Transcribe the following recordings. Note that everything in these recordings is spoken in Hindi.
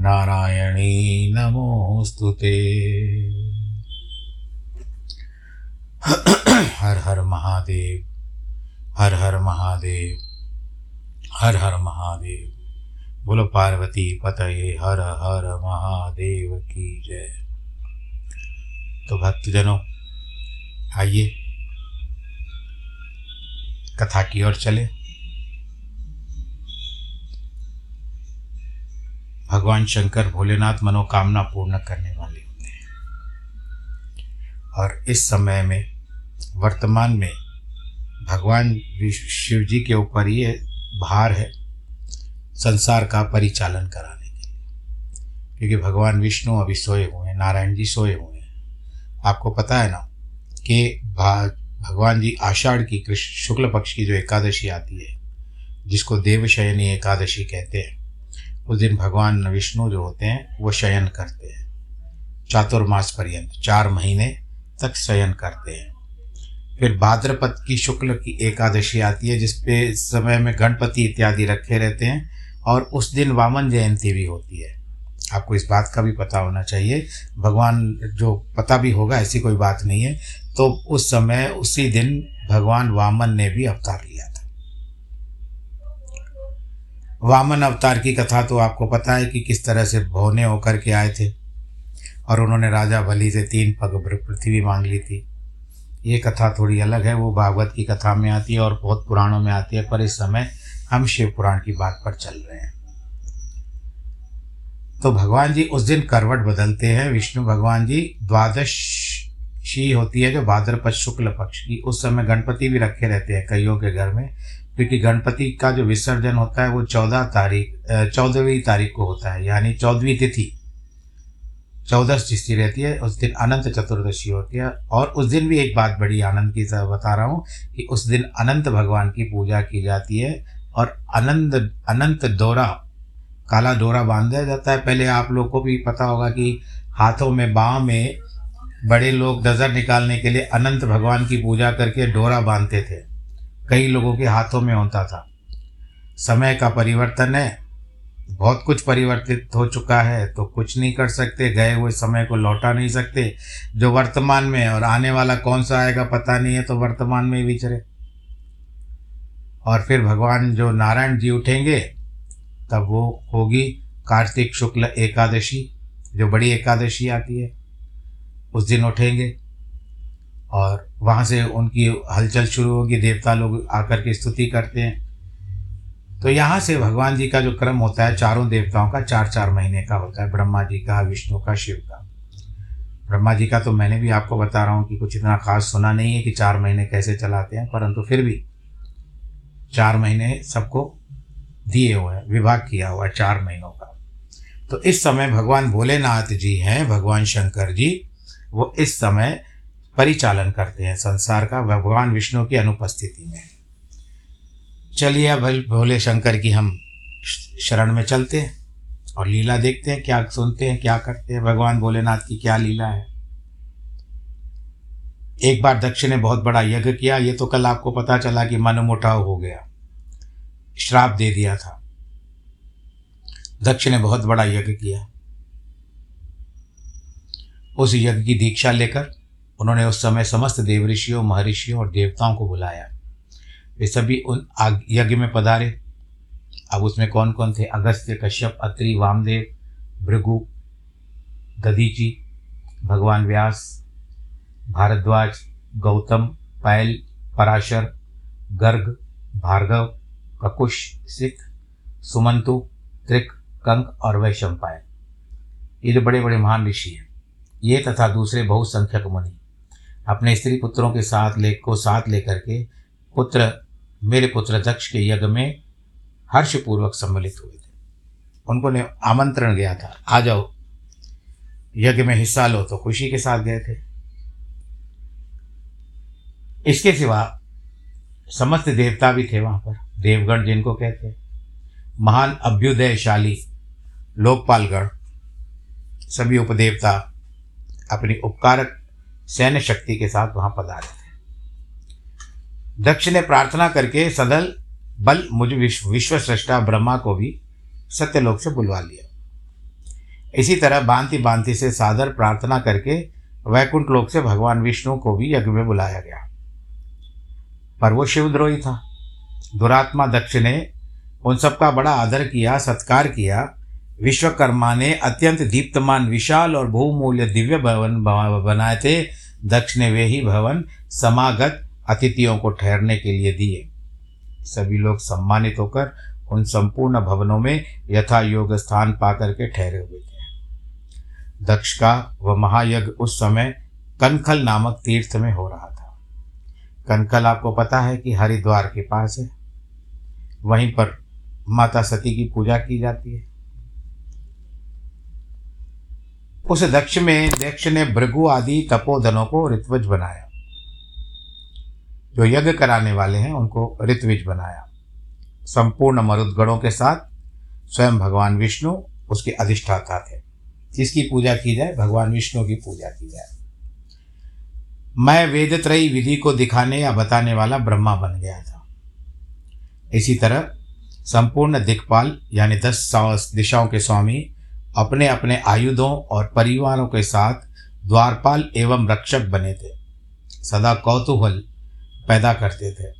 नारायणी नमोऽस्तु ते। हर हर महादेव, हर हर महादेव, हर हर महादेव। बोलो पार्वती पतये, हर हर महादेव की जय। तो भक्तजनों, आइए। कथा की ओर चले। भगवान शंकर भोलेनाथ मनोकामना पूर्ण करने वाले होते हैं। और इस समय में, वर्तमान में, भगवान शिव जी के ऊपर ये भार है संसार का परिचालन कराने के लिए। क्योंकि भगवान विष्णु अभी सोए हुए हैं, नारायण जी सोए हुए हैं। आपको पता है ना कि भगवान जी आषाढ़ की कृष्ण शुक्ल पक्ष की जो एकादशी आती है, जिसको देवशयनी एकादशी कहते हैं उस दिन भगवान विष्णु जो होते हैं, वो शयन करते हैं। चातुर्मास पर्यंत, चार महीने तक शयन करते हैं। फिर भाद्रपद की शुक्ल की एकादशी आती है, जिसपे समय में गणपति इत्यादि रखे रहते हैं, और उस दिन वामन जयंती भी होती है। आपको इस बात का भी पता होना चाहिए। भगवान जो पता भी होगा, ऐसी कोई बात नहीं है। तो उस समय, उसी दिन भगवान वामन ने भी अवतार लिया था। वामन अवतार की कथा तो आपको पता है कि किस तरह से भोने होकर के आए थे और उन्होंने राजा बलि से तीन पग पृथ्वी मांग ली थी। ये कथा थोड़ी अलग है, वो भागवत की कथा में आती है और बहुत पुराणों में आती है, पर इस समय हम शिव पुराण की बात पर चल रहे हैं। तो भगवान जी उस दिन करवट बदलते हैं। विष्णु भगवान जी द्वादशी होती है जो भाद्रपद शुक्ल पक्ष की, उस समय गणपति भी रखे रहते हैं कईयों के घर में। क्योंकि गणपति का जो विसर्जन होता है वो चौदह तारीख चौदहवीं तारीख को होता है, यानी चौदहवीं तिथि। चौदह तिथि रहती है, उस दिन अनंत चतुर्दशी होती है, और उस दिन भी एक बात बड़ी आनंद की बता रहा हूँ कि उस दिन अनंत भगवान की पूजा की जाती है, और अनंत अनंत डोरा, काला डोरा बांधा जाता है। पहले आप लोग को भी पता होगा कि हाथों में, बाँह में बड़े लोग नज़र निकालने के लिए अनंत भगवान की पूजा करके डोरा बांधते थे। कई लोगों के हाथों में होता था। समय का परिवर्तन है। बहुत कुछ परिवर्तित हो चुका है तो कुछ नहीं कर सकते। गए हुए समय को लौटा नहीं सकते। जो वर्तमान में और आने वाला कौन सा आएगा पता नहीं है तो वर्तमान में ही विचरे। और फिर भगवान जो नारायण जी उठेंगे, तब वो होगी कार्तिक शुक्ल एकादशी, जो बड़ी एकादशी आती है। उस दिन उठेंगे और वहाँ से उनकी हलचल शुरू होगी, देवता लोग आकर के स्तुति करते हैं। तो यहाँ से भगवान जी का जो क्रम होता है, चारों देवताओं का चार चार महीने का होता है, ब्रह्मा जी का, विष्णु का, शिव का। ब्रह्मा जी का तो मैंने भी आपको बता रहा हूँ कि कुछ इतना खास सुना नहीं है कि चार महीने कैसे चलाते हैं, परंतु फिर भी चार महीने सबको दिए हुए हैं, विभाग किया हुआ है चार महीनों का। तो इस समय भगवान भोलेनाथ जी हैं, भगवान शंकर जी, वो इस समय परिचालन करते हैं संसार का, भगवान विष्णु की अनुपस्थिति में। चलिए अब भोले शंकर की हम शरण में चलते हैं और लीला देखते हैं, क्या सुनते हैं, क्या करते हैं। भगवान भोलेनाथ की क्या लीला है? एक बार दक्ष ने बहुत बड़ा यज्ञ किया। ये तो कल आपको पता चला कि मनमुटाव हो गया। श्राप दे दिया था। दक्ष ने बहुत बड़ा यज्ञ किया। उस यज्ञ की दीक्षा लेकर उन्होंने उस समय समस्त देवऋषियों, महर्षियों और देवताओं को बुलाया। वे सभी उन यज्ञ में पधारे। अब उसमें कौन कौन थे? अगस्त्य, कश्यप, अत्रि, वामदेव, भृगु, दधीची, भगवान व्यास, भारद्वाज, गौतम, पैल, पराशर, गर्ग, भार्गव, ककुश, सिख, सुमंतु, त्रिक, कंक और वैशंपायन। ये बड़े बड़े महान ऋषि हैं, ये तथा दूसरे बहुसंख्यक मुनि। अपने स्त्री पुत्रों के साथ ले, को साथ लेकर के पुत्र, मेरे पुत्र दक्ष के यज्ञ में हर्षपूर्वक सम्मिलित हुए थे। उनको ने आमंत्रण गया था, आ जाओ, यज्ञ में हिस्सा लो। तो खुशी के साथ गए थे। इसके सिवा समस्त देवता भी थे वहाँ पर, देवगण जिनको कहते हैं। महान अभ्युदयशाली लोकपालगण, सभी उपदेवता, अपनी उपकारक सैन्य शक्ति के साथ वहाँ पधारे थे। दक्ष ने प्रार्थना करके सदल बल मुझ विश्व विश्व सृष्टा ब्रह्मा को भी सत्यलोक से बुलवा लिया। इसी तरह बांति बांति से सादर प्रार्थना करके वैकुंठ लोक से भगवान विष्णु को भी यज्ञ में बुलाया गया। पर वो शिवद्रोही था। दुरात्मा दक्ष ने उन सबका बड़ा आदर किया, सत्कार किया। विश्वकर्मा ने अत्यंत दीप्तमान, विशाल और बहुमूल्य दिव्य भवन बनाए थे। दक्ष ने वे ही भवन समागत अतिथियों को ठहरने के लिए दिए। सभी लोग सम्मानित होकर उन संपूर्ण भवनों में यथा योग स्थान पाकर के ठहरे हुए थे। दक्ष का वह महायज्ञ उस समय कनखल नामक तीर्थ में हो रहा था। कनखल आपको पता है कि हरिद्वार के पास है। वहीं पर माता सती की पूजा की जाती है। उस दक्ष में दक्ष ने भृगु आदि तपोधनों को ऋत्वज बनाया। जो यज्ञ कराने वाले हैं, उनको ऋत्विज बनाया। संपूर्ण मरुदगणों के साथ स्वयं भगवान विष्णु उसके अधिष्ठाता थे। जिसकी पूजा की जाए, भगवान विष्णु की पूजा की जाए। मैं वेदत्रयी विधि को दिखाने या बताने वाला ब्रह्मा बन गया था। इसी तरह संपूर्ण दिक्पाल, यानी दस दिशाओं के स्वामी अपने अपने आयुधों और परिवारों के साथ द्वारपाल एवं रक्षक बने थे। सदा कौतूहल पैदा करते थे।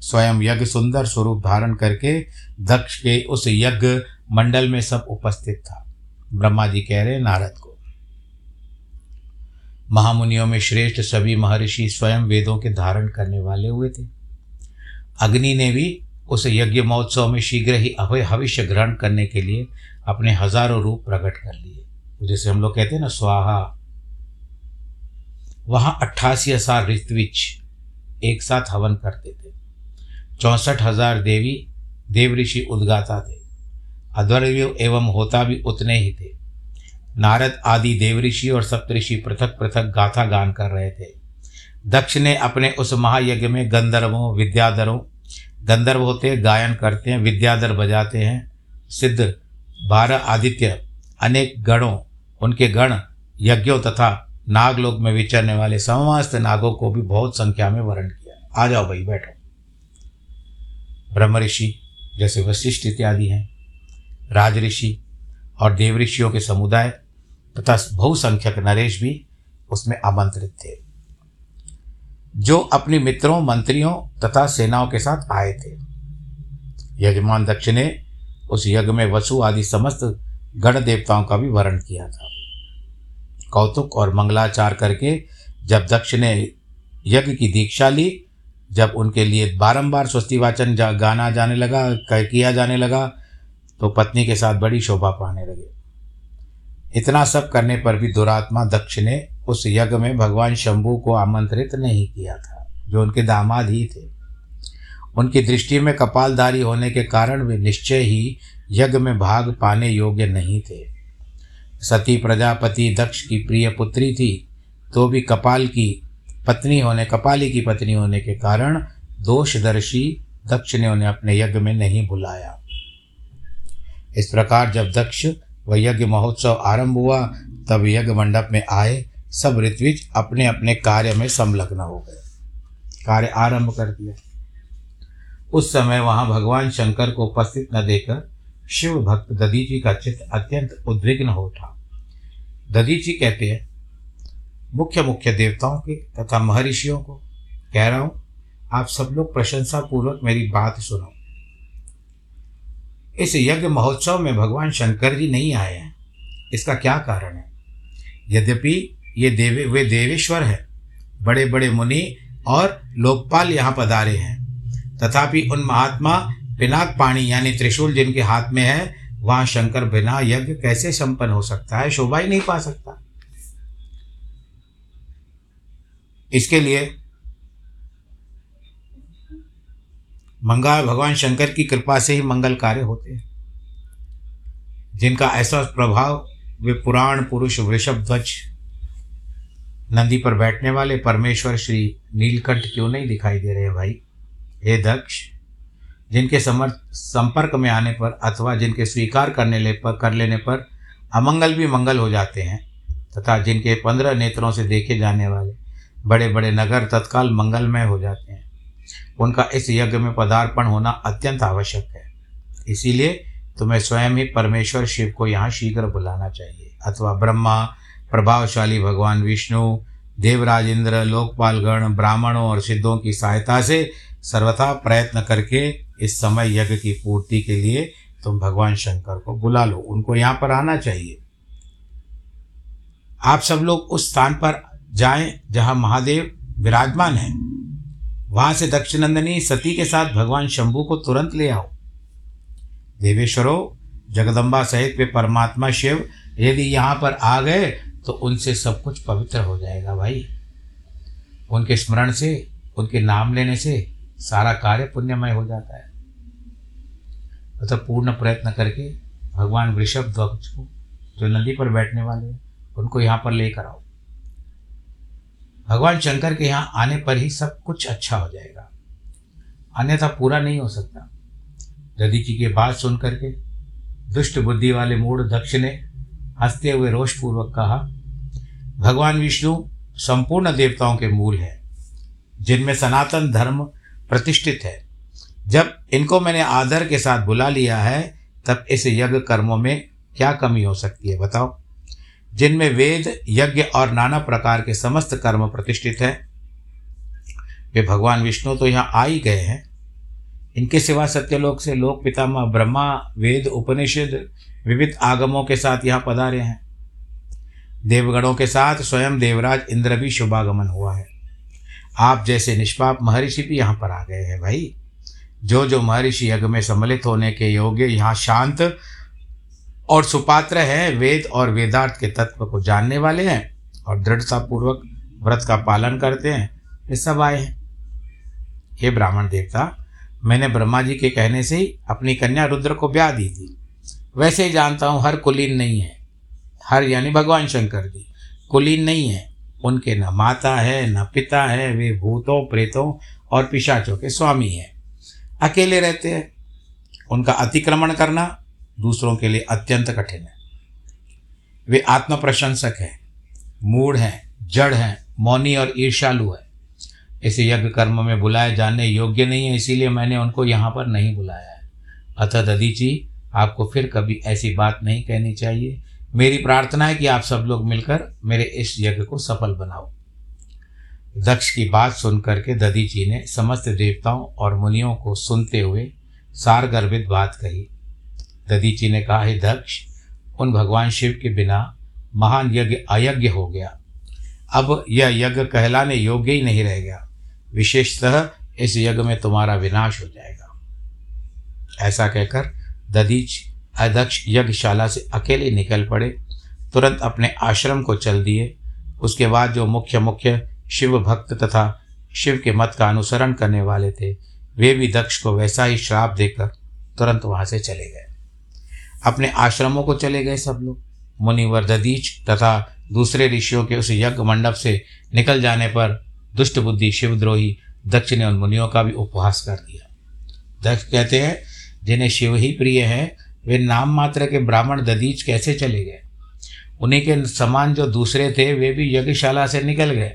स्वयं यज्ञ सुंदर स्वरूप धारण करके दक्ष के उस यज्ञ मंडल में सब उपस्थित था। ब्रह्मा जी कह रहे नारद को। महामुनियों में श्रेष्ठ सभी महर्षि स्वयं वेदों के धारण करने वाले हुए थे। अग्नि ने भी उस यज्ञ महोत्सव में शीघ्र ही अभय हविष्य ग्रहण करने के लिए अपने हज़ारों रूप प्रकट कर लिए। जैसे हम लोग कहते हैं ना, स्वाहा। वहाँ अट्ठासी हज़ार ऋत्विज एक साथ हवन करते थे। चौंसठ हज़ार देवी, देव ऋषि उद्गाता थे। अध्वर्य एवं होता भी उतने ही थे। नारद आदि देवऋषि और सप्तऋषि पृथक पृथक गाथा गान कर रहे थे। दक्ष ने अपने उस महायज्ञ में गंधर्वों, विद्याधरों, गंधर्व होते, गायन करते हैं, विद्याधर बजाते हैं, सिद्ध बारह आदित्य, अनेक गणों, उनके गण, यज्ञों तथा नागलोक में विचरने वाले समस्त नागों को भी बहुत संख्या में वर्ण किया। आ जाओ भाई, बैठो। ब्रह्म ऋषि जैसे वशिष्ठ इत्यादि हैं, राजऋषि और देवऋषियों के समुदाय तथा बहुसंख्यक नरेश भी उसमें आमंत्रित थे। जो अपने मित्रों, मंत्रियों तथा सेनाओं के साथ आए थे। यजमान दक्ष ने उस यज्ञ में वसु आदि समस्त गण देवताओं का भी वर्ण किया था। कौतुक और मंगलाचार करके जब दक्ष ने यज्ञ की दीक्षा ली जब उनके लिए बारंबार स्वस्ति वाचन जा, गाना जाने लगा किया जाने लगा तो पत्नी के साथ बड़ी शोभा पाने लगे। इतना सब करने पर भी दुरात्मा दक्ष ने उस यज्ञ में भगवान शंभु को आमंत्रित नहीं किया था जो उनके दामाद ही थे। उनकी दृष्टि में कपालधारी होने के कारण वे निश्चय ही यज्ञ में भाग पाने योग्य नहीं थे। सती प्रजापति दक्ष की प्रिय पुत्री थी तो भी कपाल की पत्नी होने, कपाली की पत्नी होने के कारण दोषदर्शी दक्ष ने उन्हें अपने यज्ञ में नहीं बुलाया। इस प्रकार जब दक्ष व यज्ञ महोत्सव आरंभ हुआ, तब यज्ञ मंडप में आए, सब ऋत्विज अपने अपने कार्य में संलग्न हो गए। कार्य आरंभ कर दिया। उस समय वहाँ भगवान शंकर को उपस्थित न देकर शिव भक्त ददीची का चित्त अत्यंत उद्विग्न हो उठा। ददीची कहते हैं, मुख्य मुख्य देवताओं के तथा महर्षियों को कह रहा हूँ, आप सब लोग प्रशंसा पूर्वक मेरी बात सुनो। इस यज्ञ महोत्सव में भगवान शंकर जी नहीं आए हैं। इसका क्या कारण है? यद्यपि ये देवे, वे देवेश्वर हैं। बड़े बड़े मुनि और लोकपाल यहाँ पधारे हैं। तथापि उन महात्मा पिनाक पाणी, यानी त्रिशूल जिनके हाथ में है, वहाँ शंकर बिना यज्ञ कैसे संपन्न हो सकता है? शोभा ही नहीं पा सकता। इसके लिए मंगल, भगवान शंकर की कृपा से ही मंगल कार्य होते हैं। जिनका ऐसा प्रभाव वे पुराण, पुरुष, वृषभ, ध्वज, नंदी पर बैठने वाले परमेश्वर श्री नीलकंठ क्यों नहीं दिखाई दे रहे भाई? हे दक्ष, जिनके समर्थ संपर्क में आने पर अथवा जिनके स्वीकार करने ले पर, कर लेने पर अमंगल भी मंगल हो जाते हैं, तथा जिनके पंद्रह नेत्रों से देखे जाने वाले बड़े बड़े नगर तत्काल मंगलमय हो जाते हैं। उनका इस यज्ञ में पदार्पण होना अत्यंत आवश्यक है। इसीलिए तुम्हें स्वयं ही परमेश्वर शिव को यहाँ शीघ्र बुलाना चाहिए, अथवा ब्रह्मा, प्रभावशाली भगवान विष्णु, देवराज इंद्र, लोकपालगण, ब्राह्मणों और सिद्धों की सहायता से सर्वथा प्रयत्न करके इस समय यज्ञ की पूर्ति के लिए तुम भगवान शंकर को बुला लो। उनको यहाँ पर आना चाहिए। आप सब लोग उस स्थान पर जाएँ जहाँ महादेव विराजमान हैं। वहाँ से दक्षिणंदनी सती के साथ भगवान शंभु को तुरंत ले आओ। देवेश्वरों, जगदम्बा सहित वे परमात्मा शिव, यदि यहाँ पर आ गए तो उनसे सब कुछ पवित्र हो जाएगा भाई। उनके स्मरण से, उनके नाम लेने से सारा कार्य पुण्यमय हो जाता है। अतः तो पूर्ण प्रयत्न करके भगवान वृषभ ध्वज को, जो नदी पर बैठने वाले हैं, उनको यहाँ पर लेकर आओ। भगवान शंकर के यहाँ आने पर ही सब कुछ अच्छा हो जाएगा। अन्यथा पूरा नहीं हो सकता। दधी जी की बात सुन करके दुष्ट बुद्धि वाले मूड दक्ष ने हँसते हुए रोषपूर्वक कहा, भगवान विष्णु, संपूर्ण देवताओं के मूल है, जिनमें सनातन धर्म प्रतिष्ठित है। जब इनको मैंने आदर के साथ बुला लिया है, तब इस यज्ञ कर्मों में क्या कमी हो सकती है, बताओ? जिनमें वेद, यज्ञ और नाना प्रकार के समस्त कर्म प्रतिष्ठित है, वे भगवान विष्णु तो यहाँ आ ही गए हैं। इनके सिवा सत्यलोक से लोक पितामह ब्रह्मा, वेद, उपनिषद, विविध आगमों के साथ यहाँ पधारे हैं। देवगणों के साथ स्वयं देवराज इंद्र भी शुभागमन हुआ है। आप जैसे निष्पाप महर्षि भी यहाँ पर आ गए हैं भाई। जो जो महर्षि यज्ञ में सम्मिलित होने के योग्य यहाँ शांत और सुपात्र हैं, वेद और वेदार्थ के तत्व को जानने वाले हैं और दृढ़तापूर्वक व्रत का पालन करते हैं, ये सब आए हैं। हे ब्राह्मण देवता, मैंने ब्रह्मा जी के कहने से ही अपनी कन्या रुद्र को ब्याह दी थी। वैसे ही जानता हूँ, हर कुलीन नहीं है। हर, यानी भगवान शंकर जी, कुलीन नहीं है। उनके न माता है, न पिता है, वे भूतों, प्रेतों और पिशाचों के स्वामी हैं। अकेले रहते हैं। उनका अतिक्रमण करना दूसरों के लिए अत्यंत कठिन है। वे आत्म प्रशंसक हैं, मूढ़ हैं, जड़ हैं, मौनी और ईर्षालु है। इसे यज्ञ कर्म में बुलाए जाने योग्य नहीं है, इसीलिए मैंने उनको यहाँ पर नहीं बुलाया है। अतः ददीची आपको फिर कभी ऐसी बात नहीं कहनी चाहिए। मेरी प्रार्थना है कि आप सब लोग मिलकर मेरे इस यज्ञ को सफल बनाओ। दक्ष की बात सुनकर के दधीची ने समस्त देवताओं और मुनियों को सुनते हुए सार गर्भित बात कही। दधीची ने कहा, हे दक्ष, उन भगवान शिव के बिना महान यज्ञ अयज्ञ हो गया। अब यह यज्ञ कहलाने योग्य ही नहीं रह गया। विशेषतः इस यज्ञ में तुम्हारा विनाश हो जाएगा। ऐसा कहकर दधीच अध्यक्ष यज्ञशाला से अकेले निकल पड़े, तुरंत अपने आश्रम को चल दिए। उसके बाद जो मुख्य मुख्य शिव भक्त तथा शिव के मत का अनुसरण करने वाले थे, वे भी दक्ष को वैसा ही श्राप देकर तुरंत वहाँ से चले गए। अपने आश्रमों को चले गए सब लोग। मुनिवर ददीच तथा दूसरे ऋषियों के उस यज्ञ मंडप से निकल जाने पर दुष्ट बुद्धि शिवद्रोही दक्ष ने उन मुनियों का भी उपहास कर दिया। दक्ष कहते हैं, जिन्हें शिव ही प्रिय है वे नाम मात्र के ब्राह्मण ददीच कैसे चले गए? उन्हीं के समान जो दूसरे थे, वे भी यज्ञशाला से निकल गए।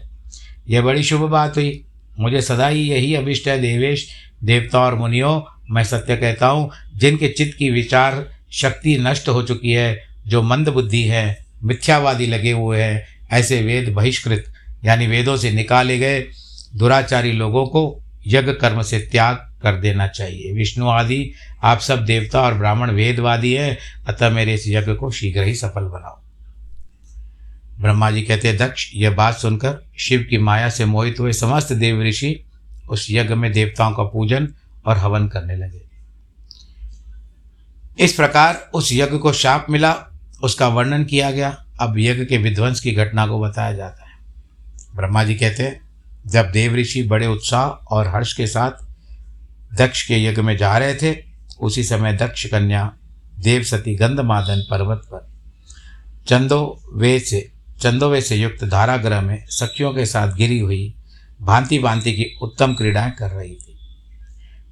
यह बड़ी शुभ बात हुई। मुझे सदा ही यही अभिष्ट है, देवेश देवता और मुनियों। मैं सत्य कहता हूँ, जिनके चित्त की विचार शक्ति नष्ट हो चुकी है, जो मंद बुद्धि है, मिथ्यावादी लगे हुए हैं, ऐसे वेद बहिष्कृत, यानी वेदों से निकाले गए दुराचारी लोगों को यज्ञ कर्म से त्याग कर देना चाहिए। विष्णु आदि, आप सब देवता और ब्राह्मण वेदवादी है, अतः मेरे इस यज्ञ को शीघ्र ही सफल बनाओ। ब्रह्मा जी कहते हैं, दक्ष, यह बात सुनकर शिव की माया से मोहित हुए समस्त देव ऋषि उस यज्ञ में देवताओं का पूजन और हवन करने लगे। इस प्रकार उस यज्ञ को शाप मिला, उसका वर्णन किया गया। अब यज्ञ के विध्वंस की घटना को बताया जाता है। ब्रह्मा जी कहते हैं, जब देव ऋषि बड़े उत्साह और हर्ष के साथ दक्ष के यज्ञ में जा रहे थे, उसी समय दक्ष कन्या देव सती गंधमादन पर्वत पर। चंदोवे से चंदोवे से युक्त धारागृह में सखियों के साथ गिरी हुई भांति भांति की उत्तम क्रीड़ाएँ कर रही थी।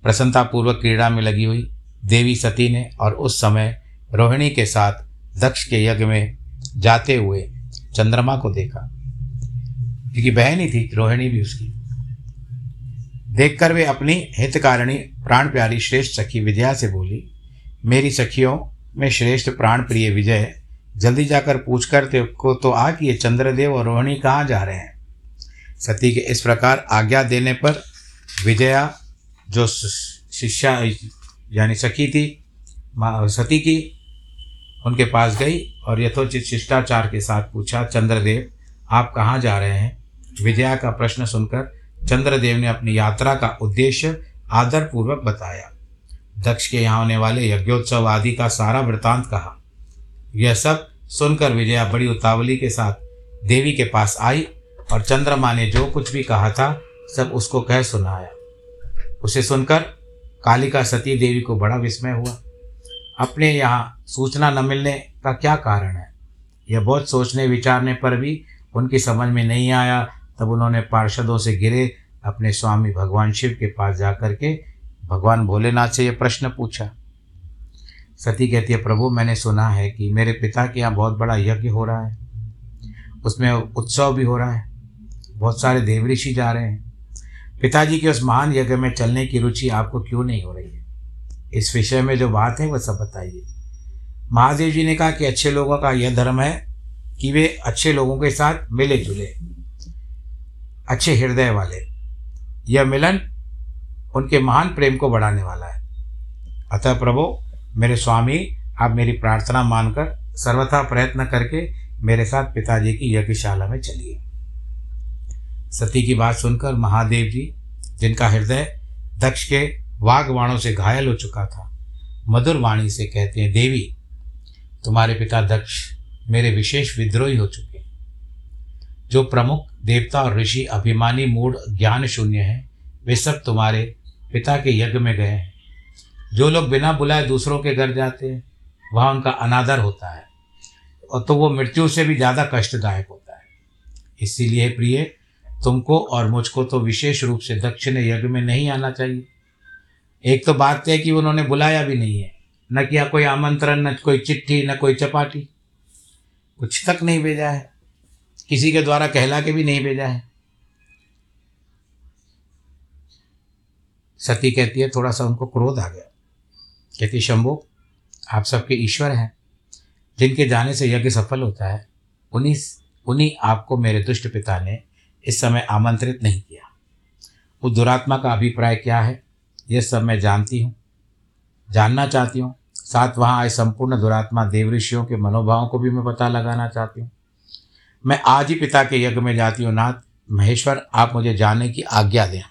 प्रसन्नतापूर्वक क्रीड़ा में लगी हुई देवी सती ने और उस समय रोहिणी के साथ दक्ष के यज्ञ में जाते हुए चंद्रमा को देखा। क्योंकि बहन ही थी, रोहिणी भी उसकी। देखकर वे अपनी हितकारिणी प्राण प्यारी श्रेष्ठ सखी विजया से बोली, मेरी सखियों, में श्रेष्ठ प्राण प्रिय विजय, जल्दी जाकर पूछ कर को तो आ कि ये चंद्रदेव और रोहिणी कहाँ जा रहे हैं? सती के इस प्रकार आज्ञा देने पर विजया, जो शिष्या, यानी सखी थी सती की, उनके पास गई और यथोचित शिष्टाचार के साथ पूछा, चंद्रदेव, आप कहाँ जा रहे हैं? विजया का प्रश्न सुनकर चंद्रदेव ने अपनी यात्रा का उद्देश्य आदरपूर्वक बताया। दक्ष के यहाँ होने वाले यज्ञोत्सव आदि का सारा वृतांत कहा। यह सब सुनकर विजया बड़ी उतावली के साथ देवी के पास आई और चंद्रमा ने जो कुछ भी कहा था, सब उसको कह सुनाया। उसे सुनकर कालिका सती देवी को बड़ा विस्मय हुआ। अपने यहाँ सूचना न मिलने का क्या कारण है? यह बहुत सोचने विचारने पर भी उनकी समझ में नहीं आया तब उन्होंने पार्षदों से घिरे अपने स्वामी भगवान शिव के पास जा कर के, भगवान भोलेनाथ से ये प्रश्न पूछा। सती कहती है, प्रभु, मैंने सुना है कि मेरे पिता के यहाँ बहुत बड़ा यज्ञ हो रहा है। उसमें उत्सव भी हो रहा है। बहुत सारे देव ऋषि जा रहे हैं। पिताजी के उस महान यज्ञ में चलने की रुचि आपको क्यों नहीं हो रही है? इस विषय में जो बात है वह सब बताइए। महादेव जी ने कहा कि अच्छे लोगों का यह धर्म है कि वे अच्छे लोगों के साथ मिले जुले अच्छे हृदय वाले। यह मिलन उनके महान प्रेम को बढ़ाने वाला है। अतः प्रभु, मेरे स्वामी, आप मेरी प्रार्थना मानकर सर्वथा प्रयत्न करके मेरे साथ पिताजी की यज्ञशाला में चलिए। सती की बात सुनकर महादेव जी, जिनका हृदय दक्ष के वाघवाणों से घायल हो चुका था, मधुर वाणी से कहते हैं, देवी, तुम्हारे पिता दक्ष मेरे विशेष विद्रोही हो चुके हैं। जो प्रमुख देवता और ऋषि अभिमानी मूड ज्ञान शून्य है। वे सब तुम्हारे पिता के यज्ञ में गए हैं। जो लोग बिना बुलाए दूसरों के घर जाते हैं, वहाँ उनका अनादर होता है। और तो वो मृत्यु से भी ज़्यादा कष्टदायक होता है। इसीलिए प्रिय, तुमको और मुझको तो विशेष रूप से दक्षिण यज्ञ में नहीं आना चाहिए। एक तो बात है कि उन्होंने बुलाया भी नहीं है। न किया कोई आमंत्रण, न कोई चिट्ठी, न कोई चपाटी। कुछ तक नहीं भेजा है। किसी के द्वारा कहला के भी नहीं भेजा है। सती कहती है, थोड़ा सा उनको क्रोध आ गया। कहती शंभो, आप सबके ईश्वर हैं, जिनके जाने से यज्ञ सफल होता है, उन्हीं उन्हीं आपको मेरे दुष्ट पिता ने इस समय आमंत्रित नहीं किया। उस दुरात्मा का अभिप्राय क्या है? यह सब मैं जानती हूँ, जानना चाहती हूँ। साथ वहाँ आए संपूर्ण दुरात्मा देव ऋषियों के मनोभावों को भी मैं पता लगाना चाहती हूँ। मैं आज ही पिता के यज्ञ में जाती हूँ, नाथ। महेश्वर, आप मुझे जाने की आज्ञा दें।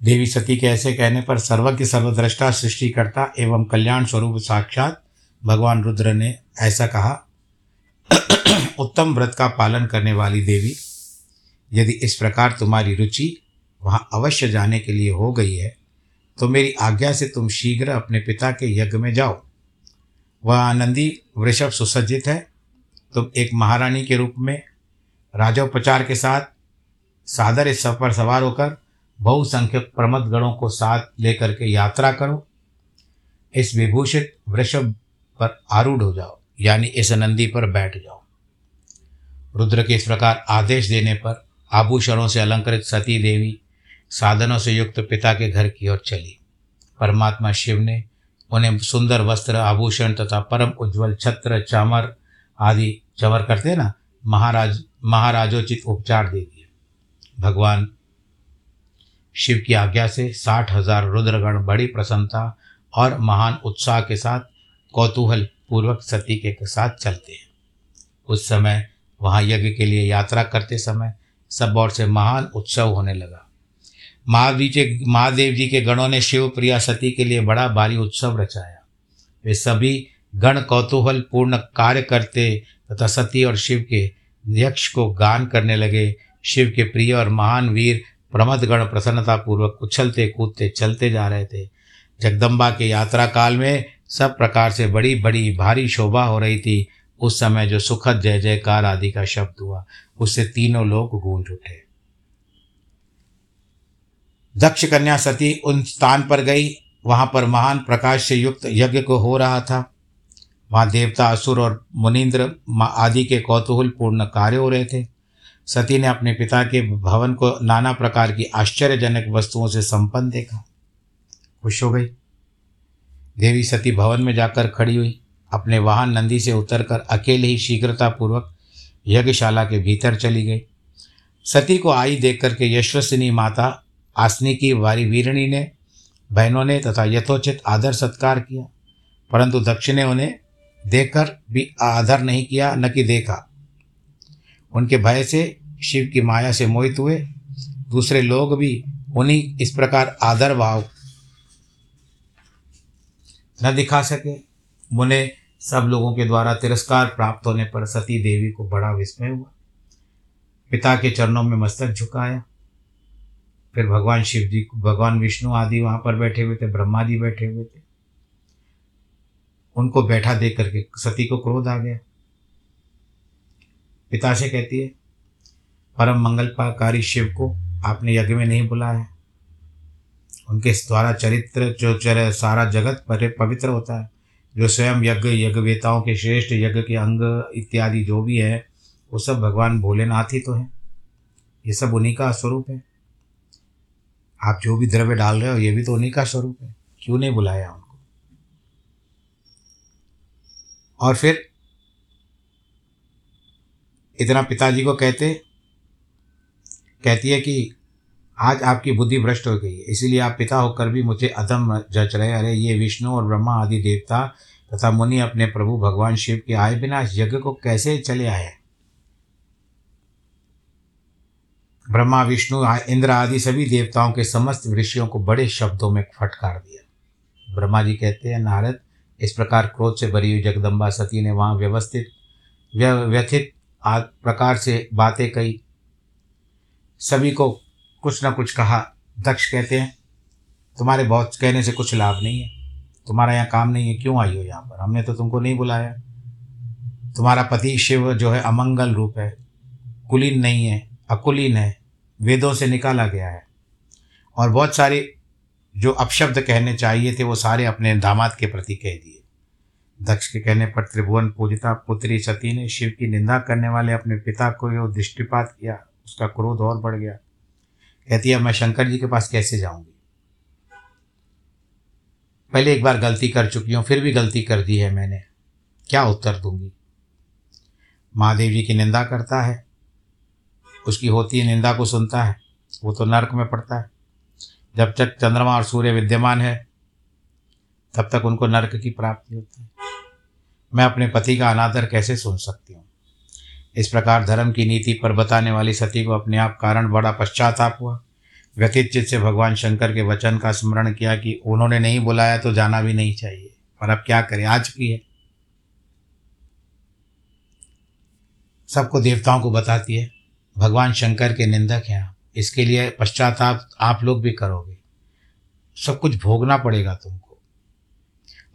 देवी सती के ऐसे कहने पर सर्वज्ञ, सर्वद्रष्टा, सृष्टिकर्ता एवं कल्याण स्वरूप साक्षात भगवान रुद्र ने ऐसा कहा, उत्तम व्रत का पालन करने वाली देवी, यदि इस प्रकार तुम्हारी रुचि वहाँ अवश्य जाने के लिए हो गई है तो मेरी आज्ञा से तुम शीघ्र अपने पिता के यज्ञ में जाओ। वह आनंदी वृषभ सुसज्जित है। तुम एक महारानी के रूप में, राजोपचार के साथ, सादर इस सफ़र सवार होकर बहुसंख्यक प्रमद गणों को साथ लेकर के यात्रा करो। इस विभूषित वृषभ पर आरूढ़ हो जाओ, यानी इस नंदी पर बैठ जाओ। रुद्र के इस प्रकार आदेश देने पर आभूषणों से अलंकृत सती देवी, साधनों से युक्त पिता के घर की ओर चली। परमात्मा शिव ने उन्हें सुंदर वस्त्र, आभूषण तथा परम उज्ज्वल छत्र, चामर आदि चवर करते ना, महाराज, महाराजोचित उपचार दे दिए। भगवान शिव की आज्ञा से साठ हज़ार रुद्रगण बड़ी प्रसन्नता और महान उत्साह के साथ कौतूहल पूर्वक सती के साथ चलते हैं। उस समय वहाँ यज्ञ के लिए यात्रा करते समय सब ओर से महान उत्सव होने लगा। महादेव जी महादेव जी के गणों ने शिव प्रिया सती के लिए बड़ा भारी उत्सव रचाया। वे सभी गण कौतूहल पूर्ण कार्य करते तथा सती और शिव के यक्ष को गान करने लगे। शिव के प्रिय और महान वीर प्रमद गण प्रसन्नतापूर्वक उछलते कूदते, चलते जा रहे थे। जगदम्बा के यात्रा काल में सब प्रकार से बड़ी बड़ी, भारी शोभा हो रही थी। उस समय जो सुखद जय, जयकार आदि का शब्द हुआ, उससे तीनों लोग गूंज उठे। दक्ष कन्या सती उन स्थान पर गई। वहाँ पर महान प्रकाश से युक्त यज्ञ को हो रहा था। वहाँ देवता असुर और मुनिंद्र आदि के कौतूहल पूर्ण कार्य हो रहे थे। सती ने अपने पिता के भवन को नाना प्रकार की आश्चर्यजनक वस्तुओं से संपन्न देखा। खुश हो गई। देवी सती भवन में जाकर खड़ी हुई। अपने वाहन नंदी से उतरकर अकेले ही शीघ्रतापूर्वक यज्ञशाला के भीतर चली गई। सती को आई देख करके यशस्विनी माता आसनी की वारी वीरणी ने, बहनों ने तथा यथोचित आदर सत्कार किया। परंतु दक्ष ने उन्हें देखकर भी आदर नहीं किया, न कि देखा। उनके भय से, शिव की माया से मोहित हुए। दूसरे लोग भी उन्हीं इस प्रकार आदर भाव न दिखा सके। मुने सब लोगों के द्वारा तिरस्कार प्राप्त होने पर सती देवी को बड़ा विस्मय हुआ। पिता के चरणों में मस्तक झुकाया। फिर भगवान शिव जी भगवान विष्णु आदि वहाँ पर बैठे हुए थे, ब्रह्मा जी बैठे हुए थे। उनको बैठा देख करके सती को क्रोध आ गया। पिता से कहती है, परम मंगलपाकारी शिव को आपने यज्ञ में नहीं बुलाया उनके द्वारा चरित्र, जो चर, सारा जगत पर पवित्र होता है, जो स्वयं यज्ञ, यज्ञवेताओं के श्रेष्ठ यज्ञ के अंग इत्यादि जो भी है, वो सब भगवान भोलेनाथ ही तो हैं। ये सब उन्हीं का स्वरूप है। आप जो भी द्रव्य डाल रहे हो, ये भी तो उन्हीं का स्वरूप है। क्यों नहीं बुलाया उनको और फिर इतना पिताजी को कहते, कहती है कि आज आपकी बुद्धि भ्रष्ट हो गई है, इसीलिए आप पिता होकर भी मुझे अधम जच रहे अरे, ये विष्णु और ब्रह्मा आदि देवता तथा मुनि अपने प्रभु भगवान शिव के आए बिना यज्ञ को कैसे चले आए? ब्रह्मा, विष्णु इंद्र आदि सभी देवताओं के समस्त ऋषियों को बड़े शब्दों में फटकार दिया। ब्रह्मा जी कहते हैं, नारद इस प्रकार क्रोध से भरी हुई जगदम्बा सती ने वहाँ व्यवस्थित व्यथित प्रकार से बातें कही। सभी को कुछ ना कुछ कहा, दक्ष कहते हैं, तुम्हारे बहुत, कहने से कुछ लाभ नहीं है। तुम्हारा यहाँ काम नहीं है, क्यों आई हो यहाँ पर? हमने तो तुमको नहीं बुलाया। तुम्हारा पति शिव जो है अमंगल रूप है, कुलीन नहीं है, अकुलीन है, वेदों से निकाला गया है। और बहुत सारे जो अपशब्द कहने चाहिए थे, वो सारे अपने दामाद के प्रति कह दिए। दक्ष के कहने पर त्रिभुवन पूजिता, पुत्री सती ने शिव की निंदा करने वाले अपने पिता को दृष्टिपात किया, उसका क्रोध और बढ़ गया। कहती है, मैं शंकर जी के पास कैसे जाऊँगी? पहले एक बार गलती कर चुकी हूँ, फिर भी गलती कर दी है मैंने। क्या उत्तर दूँगी? महादेव जी की निंदा करता है, उसकी होती है, निंदा को सुनता है, वो तो नर्क में पड़ता है। जब तक चंद्रमा और सूर्य विद्यमान है, तब तक उनको नरक की प्राप्ति होती है। मैं अपने पति का अनादर कैसे सुन सकती हूँ? इस प्रकार धर्म की नीति पर बताने वाली सती को अपने आप कारण बड़ा पश्चाताप हुआ। व्यथित चित्त से भगवान शंकर के वचन का स्मरण किया कि उन्होंने नहीं बुलाया तो जाना भी नहीं चाहिए। पर अब क्या करें? आज की है। सबको देवताओं को बताती है, भगवान शंकर के निंदक हैं इसके लिए पश्चाताप आप लोग भी करोगे। सब कुछ भोगना पड़ेगा तुमको।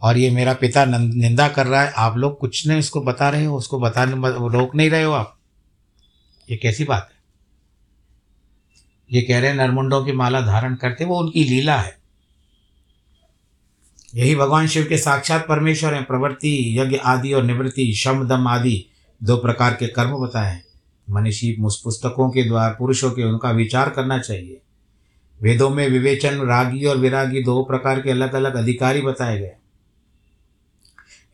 और ये मेरा पिता निंदा कर रहा है, आप लोग कुछ नहीं उसको बता रहे हो, उसको बताने रोक नहीं रहे हो आप। ये कैसी बात है? ये कह रहे हैं, नरमुंडों की माला धारण करते, वो उनकी लीला है। यही भगवान शिव के साक्षात परमेश्वर हैं, प्रवृत्ति, यज्ञ आदि और निवृत्ति, शम, दम आदि, दो प्रकार के कर्म बताए हैं। मनीषी पुस्तकों के द्वारा, पुरुषों के उनका विचार करना चाहिए। वेदों में विवेचन, रागी और विरागी दो प्रकार के अलग अलग अधिकारी बताए गए।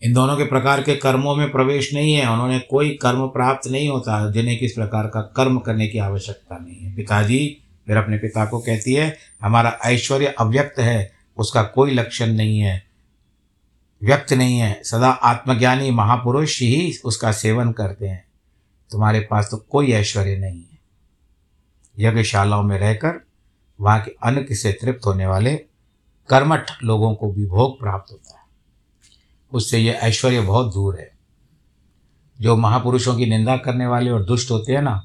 इन दोनों के प्रकार के कर्मों में प्रवेश नहीं है। उन्होंने कोई कर्म प्राप्त नहीं होता, जिन्हें किस प्रकार का कर्म करने की आवश्यकता नहीं है। पिताजी फिर अपने पिता को कहती है, हमारा ऐश्वर्य अव्यक्त है, उसका कोई लक्षण नहीं है। व्यक्त नहीं है। सदा आत्मज्ञानी महापुरुष ही उसका सेवन करते हैं। तुम्हारे पास तो कोई ऐश्वर्य नहीं है। यज्ञशालाओं में रहकर वहाँ के अन्न से तृप्त होने वाले कर्मठ लोगों को भी भोग प्राप्त होता है। उससे यह ऐश्वर्य बहुत दूर है। जो महापुरुषों की निंदा करने वाले और दुष्ट होते हैं ना,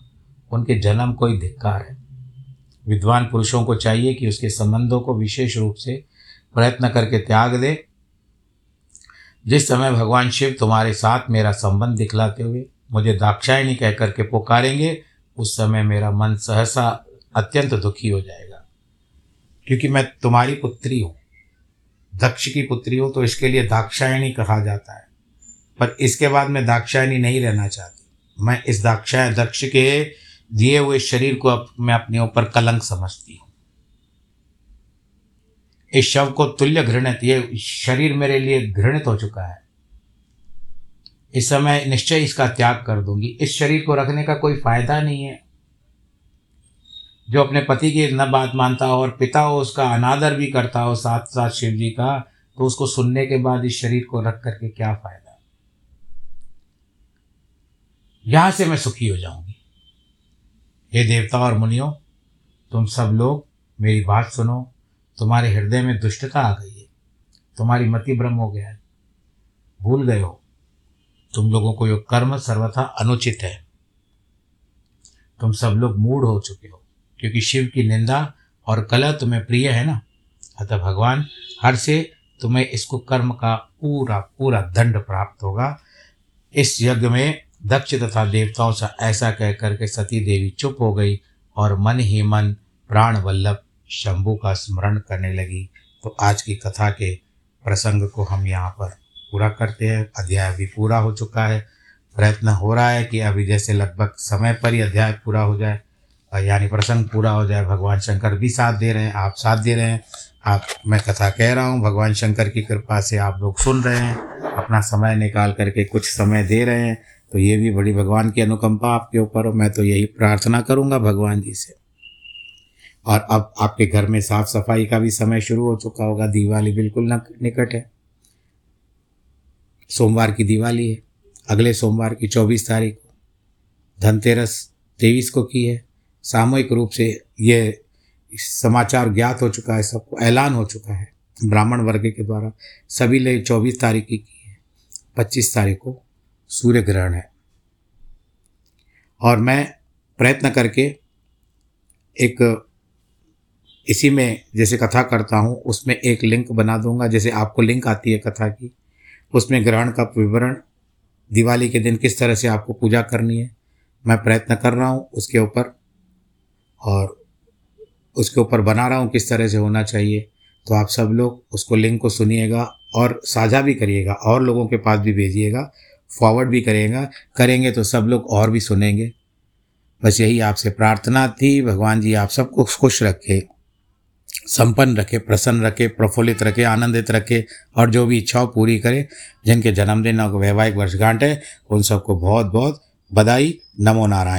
उनके जन्म कोई धिक्कार है। विद्वान पुरुषों को चाहिए कि उसके संबंधों को विशेष रूप से प्रयत्न करके त्याग दे। जिस समय भगवान शिव तुम्हारे साथ मेरा संबंध दिखलाते हुए मुझे दाक्षायणी कह करके पुकारेंगे, उस समय मेरा मन सहसा अत्यंत दुखी हो जाएगा। क्योंकि मैं तुम्हारी पुत्री हूँ। दक्ष की पुत्री हूँ तो इसके लिए दाक्षायणी कहा जाता है। पर इसके बाद मैं दाक्षायणी नहीं रहना चाहती। मैं इस दाक्षाय, दक्ष के दिए हुए शरीर को अब मैं अपने ऊपर कलंक समझती हूँ। इस शव को तुल्य घृणित, ये शरीर मेरे लिए घृणित हो चुका है। इस समय निश्चय इसका त्याग कर दूँगी। इस शरीर को रखने का कोई फ़ायदा नहीं है। जो अपने पति की न बात मानता हो और पिता हो, उसका अनादर भी करता हो साथ साथ शिव जी का तो उसको सुनने के बाद इस शरीर को रख करके क्या फ़ायदा? यहाँ से मैं सुखी हो जाऊँगी। हे देवता और मुनियों, तुम सब लोग मेरी बात सुनो। तुम्हारे हृदय में दुष्टता आ गई है। तुम्हारी मति भ्रम हो गया है। भूल गए हो। तुम लोगों को यो कर्म सर्वथा अनुचित है। तुम सब लोग मूड हो चुके हो, क्योंकि शिव की निंदा और कला तुम्हें प्रिय है ना? अतः भगवान, हर से तुम्हें इसको कर्म का पूरा पूरा दंड प्राप्त होगा। इस यज्ञ में दक्ष तथा देवताओं से ऐसा कह करके सती देवी चुप हो गई और मन ही मन प्राण वल्लभ शंभु का स्मरण करने लगी। तो आज की कथा के प्रसंग को हम यहाँ पर पूरा करते हैं। अध्याय भी पूरा हो चुका है। प्रयत्न हो रहा है कि अभी जैसे लगभग समय पर ही अध्याय पूरा हो जाए, यानी प्रसंग पूरा हो जाए। भगवान शंकर भी साथ दे रहे हैं, आप साथ दे रहे हैं। आप, मैं कथा कह रहा हूँ, भगवान शंकर की कृपा से आप लोग सुन रहे हैं, अपना समय निकाल करके कुछ समय दे रहे हैं। तो ये भी बड़ी भगवान की अनुकंपा आपके ऊपर हो। मैं तो यही प्रार्थना करूँगा भगवान जी से। और अब आपके घर में साफ़ सफ़ाई का भी समय शुरू हो चुका होगा। दिवाली बिल्कुल न निकट है। सोमवार की दिवाली है। अगले सोमवार की चौबीस तारीख को धनतेरस तेईस को की है। सामूहिक रूप से ये समाचार ज्ञात हो चुका है, सबको ऐलान हो चुका है। ब्राह्मण वर्ग के द्वारा सभी ले चौबीस तारीख की है। पच्चीस तारीख को सूर्य ग्रहण है। और मैं प्रयत्न करके एक इसी में जैसे कथा करता हूँ, उसमें एक लिंक बना दूँगा। जैसे आपको लिंक आती है कथा की उसमें ग्रहण का विवरण, दिवाली के दिन किस तरह से आपको पूजा करनी है, मैं प्रयत्न कर रहा हूँ उसके ऊपर, और उसके ऊपर बना रहा हूँ किस तरह से होना चाहिए तो आप सब लोग उसको लिंक को सुनिएगा और साझा भी करिएगा, और लोगों के पास भी भेजिएगा फॉरवर्ड भी करिएगा करेंगे तो सब लोग और भी सुनेंगे। बस यही आपसे प्रार्थना थी, भगवान जी आप सबको खुश रखे। संपन्न रखे, प्रसन्न रखे, प्रफुल्लित रखे, आनंदित रखे और जो भी इच्छाओं पूरी करे, जिनके जन्मदिन और वैवाहिक वर्षगांठ है, उन सबको बहुत बहुत बधाई। नमो नारायण।